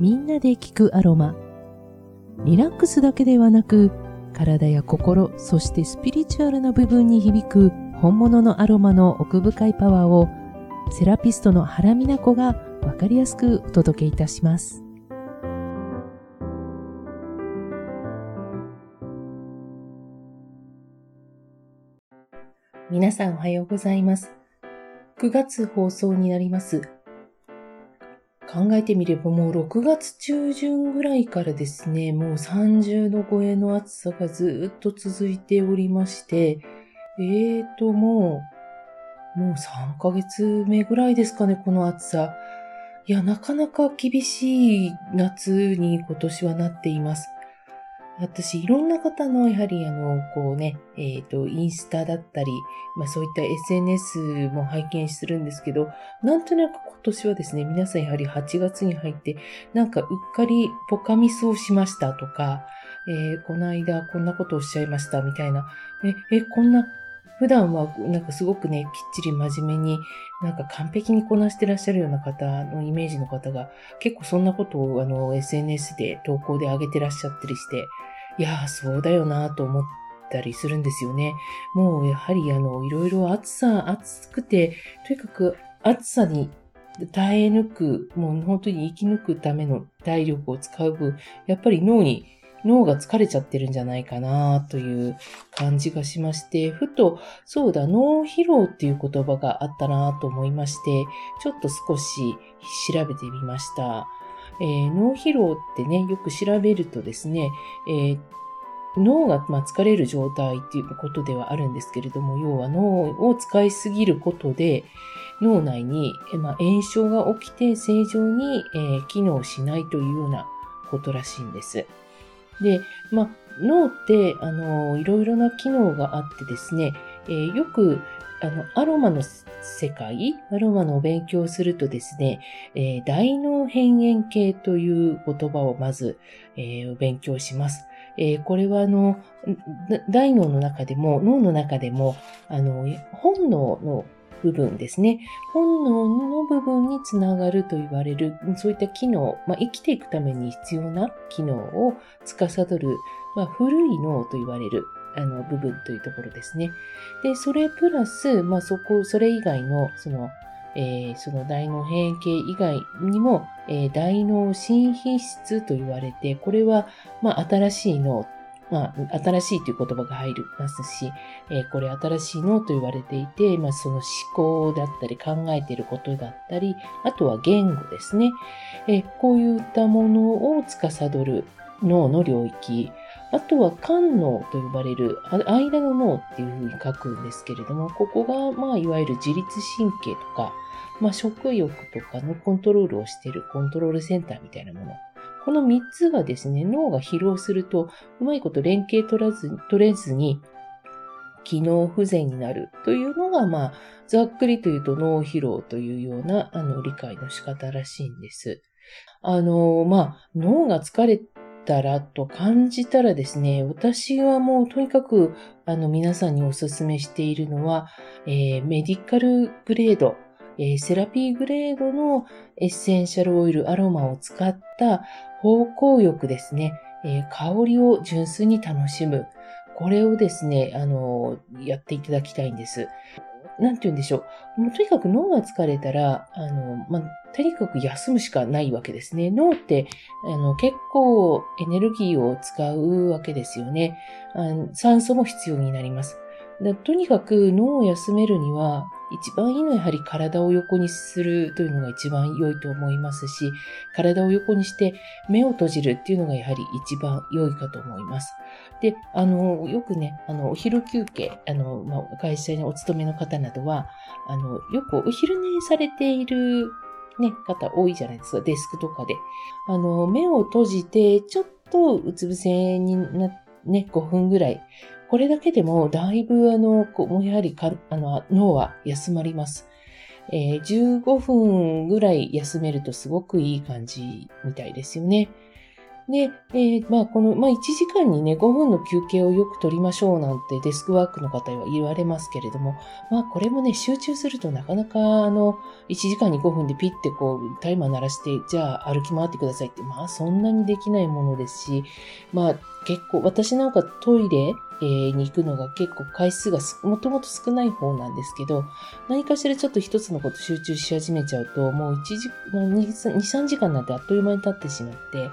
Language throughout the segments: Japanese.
みんなで聞くアロマ。リラックスだけではなく、体や心、そしてスピリチュアルな部分に響く本物のアロマの奥深いパワーを、セラピストの原美奈子がわかりやすくお届けいたします。皆さんおはようございます。9月放送になります。考えてみればもう6月中旬ぐらいからですね、もう30度超えの暑さがずっと続いておりまして、えーともう、もう3ヶ月目ぐらいですかね、この暑さ。いや、なかなか厳しい夏に今年はなっています。私、いろんな方の、やはり、あの、こうね、えっ、ー、と、インスタだったり、まあそういった SNS も拝見するんですけど、なんとなく今年はですね、皆さんやはり8月に入って、なんかうっかりポカミスをしましたとか、えー、この間こんなことをおっしゃいましたみたいな、え、え、こんな普段はなんかすごくね、きっちり真面目に、なんか完璧にこなしてらっしゃるような方のイメージの方が、結構そんなことをあの SNS で投稿で上げてらっしゃったりして、いやーそうだよなと思ったりするんですよね。もうやはりあの、いろいろ暑さ、暑くて、とにかく暑さに耐え抜く、もう本当に生き抜くための体力を使う分、やっぱり脳に脳が疲れちゃってるんじゃないかなという感じがしまして、ふと、そうだ、脳疲労っていう言葉があったなと思いまして、ちょっと少し調べてみました。えー、脳疲労ってね、よく調べるとですね、えー、脳が、疲れる状態っていうことではあるんですけれども、要は脳を使いすぎることで、脳内に、炎症が起きて正常に、機能しないというようなことらしいんです。で、まあ、脳って、あの、いろいろな機能があってですね、えー、よく、あの、アロマの世界、アロマのお勉強をするとですね、えー、大脳変幻系という言葉をまず、えー、勉強します。えー、これはあの、大脳の中でも、脳の中でも、あの、本能の部分ですね。本能の部分につながると言われる、そういった機能、まあ、生きていくために必要な機能を司る、まあ、古い脳と言われる、あの、部分というところですね。で、それプラス、まあ、そこ、それ以外の、その、えー、その大脳変形以外にも、えー、大脳新皮質と言われて、これは、まあ、新しい脳まあ、新しいという言葉が入りますし、えー、これ新しい脳と言われていて、まあ、その思考だったり考えていることだったり、あとは言語ですね。え、こういったものを司る脳の領域、あとは肝脳と呼ばれる間の脳っていうふうに書くんですけれども、ここが、まあ、いわゆる自律神経とか、まあ、食欲とかのコントロールをしているコントロールセンターみたいなもの。この3つがですね、脳が疲労すると、うまいこと連携取らず取れずに、機能不全になるというのが、まあ、ざっくりと言うと脳疲労というような、あの、理解の仕方らしいんです。あの、まあ、脳が疲れたらと感じたらですね、私はもうとにかく、あの、皆さんにお勧めしているのは、えー、メディカルグレード、えー、セラピーグレードのエッセンシャルオイルアロマを使った方向浴ですね、えー、香りを純粋に楽しむ。これをですね、あの、やっていただきたいんです。なんて言うんでしょう。もうとにかく脳が疲れたら、あの、まあ、とにかく休むしかないわけですね。脳って、あの、結構エネルギーを使うわけですよね。あの酸素も必要になります。とにかく脳を休めるには、一番いいのはやはり体を横にするというのが一番良いと思いますし、体を横にして目を閉じるっていうのがやはり一番良いかと思います。で、あの、よくね、あの、お昼休憩、あの、まあ、会社にお勤めの方などは、あの、よくお昼寝されているね、方多いじゃないですか、デスクとかで。あの、目を閉じて、ちょっとうつ伏せにな、ね、5分ぐらいこれだけでもだいぶあの、もやはりあの脳は休まります。えー、15分ぐらい休めるとすごくいい感じみたいですよね。で、えー、まあ、この、まあ、1時間にね、5分の休憩をよく取りましょうなんてデスクワークの方は言われますけれども、まあ、これもね、集中するとなかなか、あの、1時間に5分でピッてこう、タイマー鳴らして、じゃあ歩き回ってくださいって、まあ、そんなにできないものですし、まあ、結構、私なんかトイレ、えー、に行くのが結構回数がもともと少ない方なんですけど、何かしらちょっと一つのこと集中し始めちゃうと、もう1時、2、3時間なんてあっという間に経ってしまって、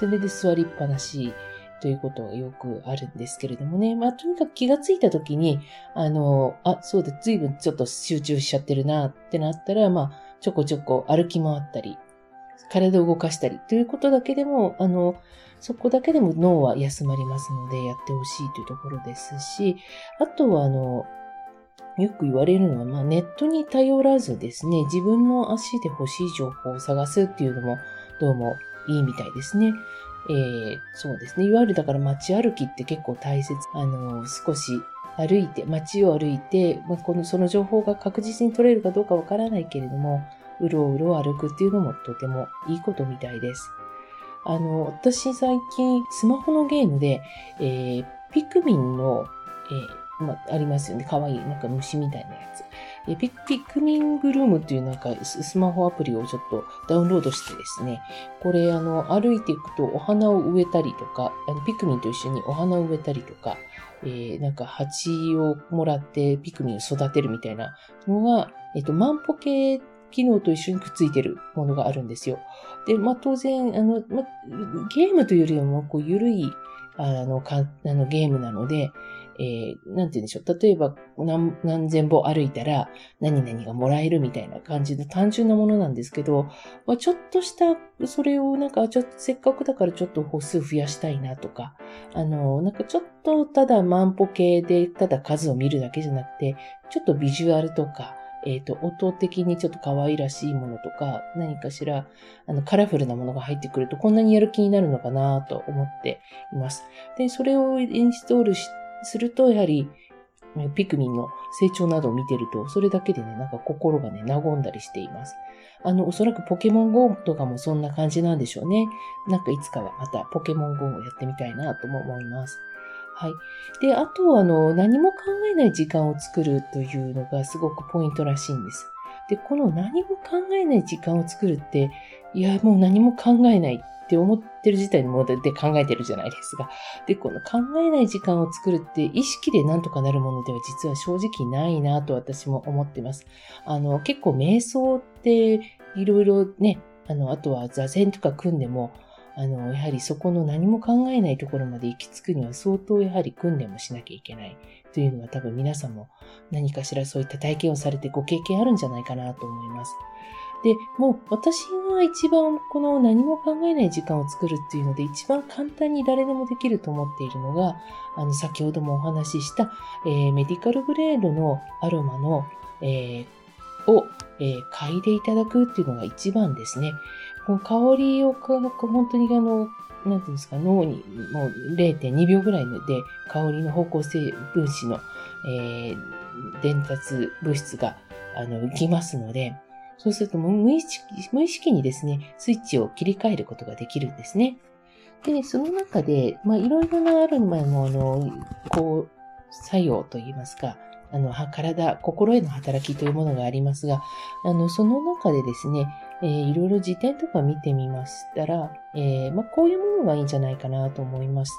それで座りっぱなしということがよくあるんですけれどもね。まあ、とにかく気がついた時に、あの、あ、そうで、随分ちょっと集中しちゃってるなってなったら、まあ、ちょこちょこ歩き回ったり、体を動かしたりということだけでも、あの、そこだけでも脳は休まりますのでやってほしいというところですし、あとはあの、よく言われるのは、まあ、ネットに頼らずですね、自分の足で欲しい情報を探すっていうのもどうもいいみたいですね。えー、そうですね。いわゆるだから街歩きって結構大切。あの、少し歩いて、街を歩いて、まあ、この、その情報が確実に取れるかどうかわからないけれども、うろうろ歩くっていうのもとてもいいことみたいです。あの、私最近スマホのゲームで、えー、ピクミンの、えーまあ、ありますよね。かわいい、なんか虫みたいなやつ。えピピクミングルームっていうなんかスマホアプリをちょっとダウンロードしてですね、これあの歩いていくとお花を植えたりとか、あのピクミンと一緒にお花を植えたりとか、えー、なんか蜂をもらってピクミンを育てるみたいなのが、えっ、と、万歩計機能と一緒にくっついてるものがあるんですよ。で、まあ当然、あの、まゲームというよりも、こう、ゆるい、あの、かあのゲームなので、えー、なんて言うんでしょう。例えば何、何千歩歩いたら何々がもらえるみたいな感じの単純なものなんですけど、まあ、ちょっとした、それをなんか、ちょっとせっかくだからちょっと歩数増やしたいなとか、あの、なんかちょっとただ万歩計でただ数を見るだけじゃなくて、ちょっとビジュアルとか、えっ、ー、と、音的にちょっと可愛らしいものとか、何かしら、あの、カラフルなものが入ってくると、こんなにやる気になるのかなと思っています。で、それをインストールしすると、やはり、ピクミンの成長などを見てると、それだけでね、なんか心がね、和んだりしています。あの、おそらくポケモン GO とかもそんな感じなんでしょうね。なんかいつかはまたポケモン GO をやってみたいなとも思います。はい。で、あと、あの、何も考えない時間を作るというのがすごくポイントらしいんです。で、この何も考えない時間を作るって、いや、もう何も考えないって思ってる時点でで考えてるじゃないですか。で、この考えない時間を作るって意識でなんとかなるものでは実は正直ないなと私も思ってます。あの、結構瞑想っていろいろね、あの、あとは座禅とか組んでも、あの、やはりそこの何も考えないところまで行き着くには相当やはり訓練もしなきゃいけないというのは多分皆さんも何かしらそういった体験をされてご経験あるんじゃないかなと思います。で、もう私が一番この何も考えない時間を作るっていうので一番簡単に誰でもできると思っているのが、あの先ほどもお話しした、えー、メディカルグレードのアロマの、えー、を、えー、嗅いでいただくっていうのが一番ですね。この香りを本当にあの、なんていうんですか、脳にもう0.2秒ぐらいで香りの方向性分子の、えー、伝達物質があの浮きますので、そうすると無意識無意識にですね、スイッチを切り替えることができるんですね。で、その中で、まあ、いろいろなある前の、あの、こう、作用といいますか、あの、体、心への働きというものがありますが、あの、その中でですね、えー、いろいろ辞典とか見てみましたら、えー、まあ、こういうものがいいんじゃないかなと思います。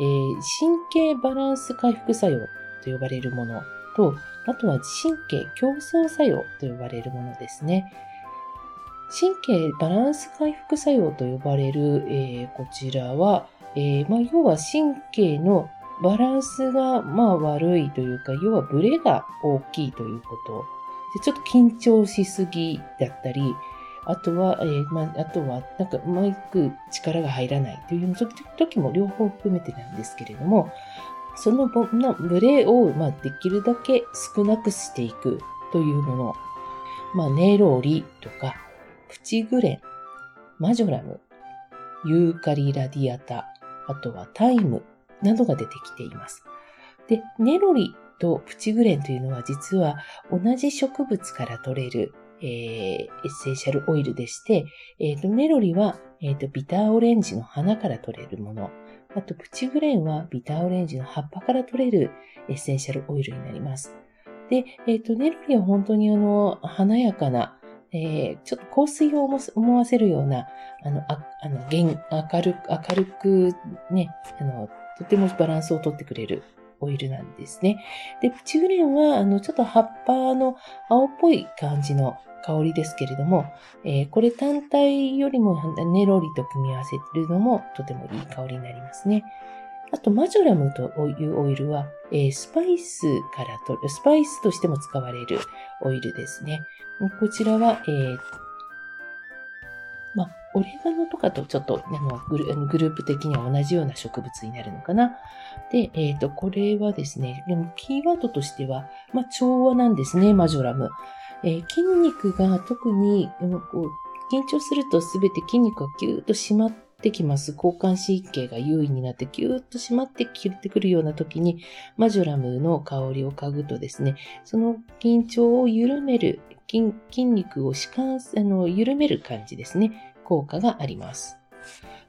えー、神経バランス回復作用と呼ばれるものと、あとは神経競争作用と呼ばれるものですね。神経バランス回復作用と呼ばれる、え、こちらは、え、まあ、要は神経のバランスがまあ悪いというか、要はブレが大きいということ。でちょっと緊張しすぎだったり、あとは、えー、まあ、あとは、なんか、うまく力が入らない。という時も両方含めてなんですけれども、そのブレを、まあ、できるだけ少なくしていく。というもの。まあ、ネロリとか、プチグレン、マジョラム、ユーカリラディアタ、あとはタイム。などが出てきています。で、ネロリとプチグレンというのは実は同じ植物から取れる、えー、エッセンシャルオイルでして、えっ、ー、と、ネロリは、えっ、ー、と、ビターオレンジの花から取れるもの。あと、プチグレンはビターオレンジの葉っぱから取れるエッセンシャルオイルになります。で、えっ、と、ネロリは本当にあの、華やかな、えー、ちょっと香水を思わせるような、あの、ああの、明るく、明るくね、あの、とてもバランスをとってくれるオイルなんですね。で、プチグレンは、あの、ちょっと葉っぱの青っぽい感じの香りですけれども、えー、これ単体よりもネロリと組み合わせるのもとてもいい香りになりますね。あと、マジョラムというオイルは、えー、スパイスからと、スパイスとしても使われるオイルですね。こちらは、えー、ま、オレガノとかとちょっとあのグルグループ的には同じような植物になるのかな。で、えっ、ー、と、これはですね、でもキーワードとしては、ま、調和なんですね、マジョラム。えー、筋肉が特に、こう緊張するとすべて筋肉がギューッと締まってきます。交感神経が優位になってギューッと締まってきてくるような時に、マジョラムの香りを嗅ぐとですね、その緊張を緩める、筋筋肉を弛緩、あの、緩める感じですね。効果があります。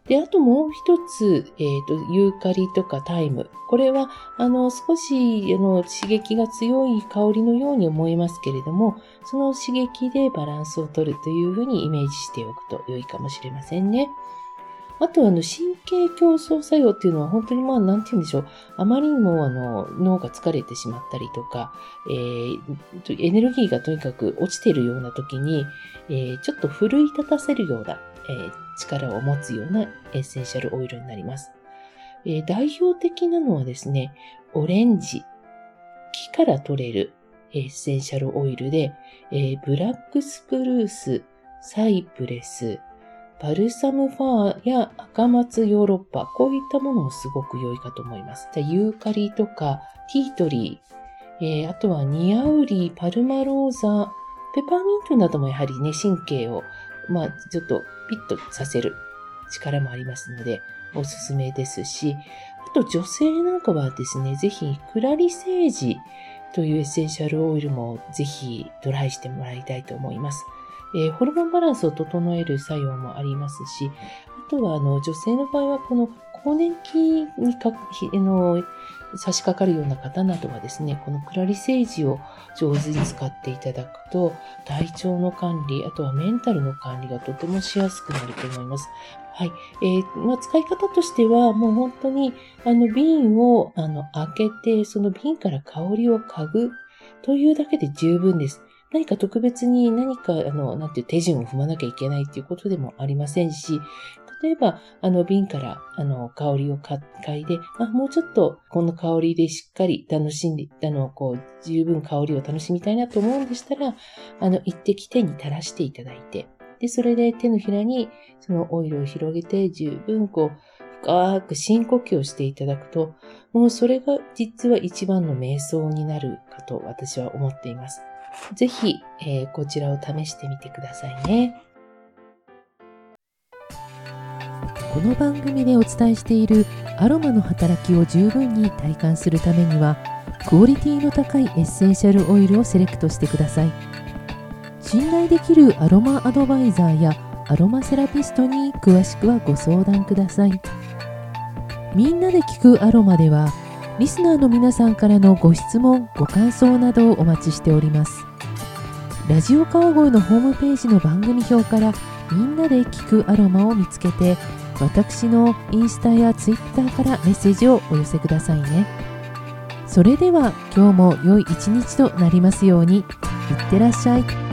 で、あともう一つ、えっ、ー、と、ユーカリとかタイム。これは、あの、少し、あの、刺激が強い香りのように思えますけれども、その刺激でバランスを取るというふうにイメージしておくと良いかもしれませんね。あと、あの、神経競争作用っていうのは本当にまあ、なんて言うんでしょう。あまりにも、あの、脳が疲れてしまったりとか、えー、エネルギーがとにかく落ちているような時に、えー、ちょっと奮い立たせるような、え、力を持つようなエッセンシャルオイルになります。え、代表的なのはですね、オレンジ、木から取れるエッセンシャルオイルで、え、ブラックスプルース、サイプレス、バルサムファーや赤松ヨーロッパ、こういったものもすごく良いかと思います。ユーカリとかティートリー、えー、あとはニアウリー、パルマローザ、ペパーミントなどもやはりね、神経をまあ、ちょっとピッとさせる力もありますので、おすすめですし、あと女性なんかはですね、ぜひクラリセージというエッセンシャルオイルもぜひトライしてもらいたいと思います。えー、ホルモンバランスを整える作用もありますし、あとはあの女性の場合はこの更年期にかの差し掛かるような方などはですね、このクラリセージを上手に使っていただくと、体調の管理、あとはメンタルの管理がとてもしやすくなると思います。はい。えー、まあ、使い方としては、もう本当に、あの、瓶を、あの、開けて、その瓶から香りを嗅ぐというだけで十分です。何か特別に何か、あの、なんていう手順を踏まなきゃいけないっていうことでもありませんし、例えば、あの、瓶から、あの、香りを嗅いで、あ、もうちょっと、この香りでしっかり楽しんで、あの、こう、十分香りを楽しみたいなと思うんでしたら、あの、一滴手に垂らしていただいて、で、それで手のひらに、そのオイルを広げて、十分、こう、深く深呼吸をしていただくと、もうそれが実は一番の瞑想になるかと私は思っています。ぜひ、えー、こちらを試してみてくださいね。この番組でお伝えしているアロマの働きを十分に体感するためにはクオリティの高いエッセンシャルオイルをセレクトしてください。信頼できるアロマアドバイザーやアロマセラピストに詳しくはご相談ください。みんなで聞くアロマではリスナーの皆さんからのご質問ご感想などをお待ちしております。ラジオ川越のホームページの番組表からみんなで聞くアロマを見つけて私のインスタやツイッターからメッセージをお寄せくださいねそれでは今日も良い一日となりますようにいってらっしゃい。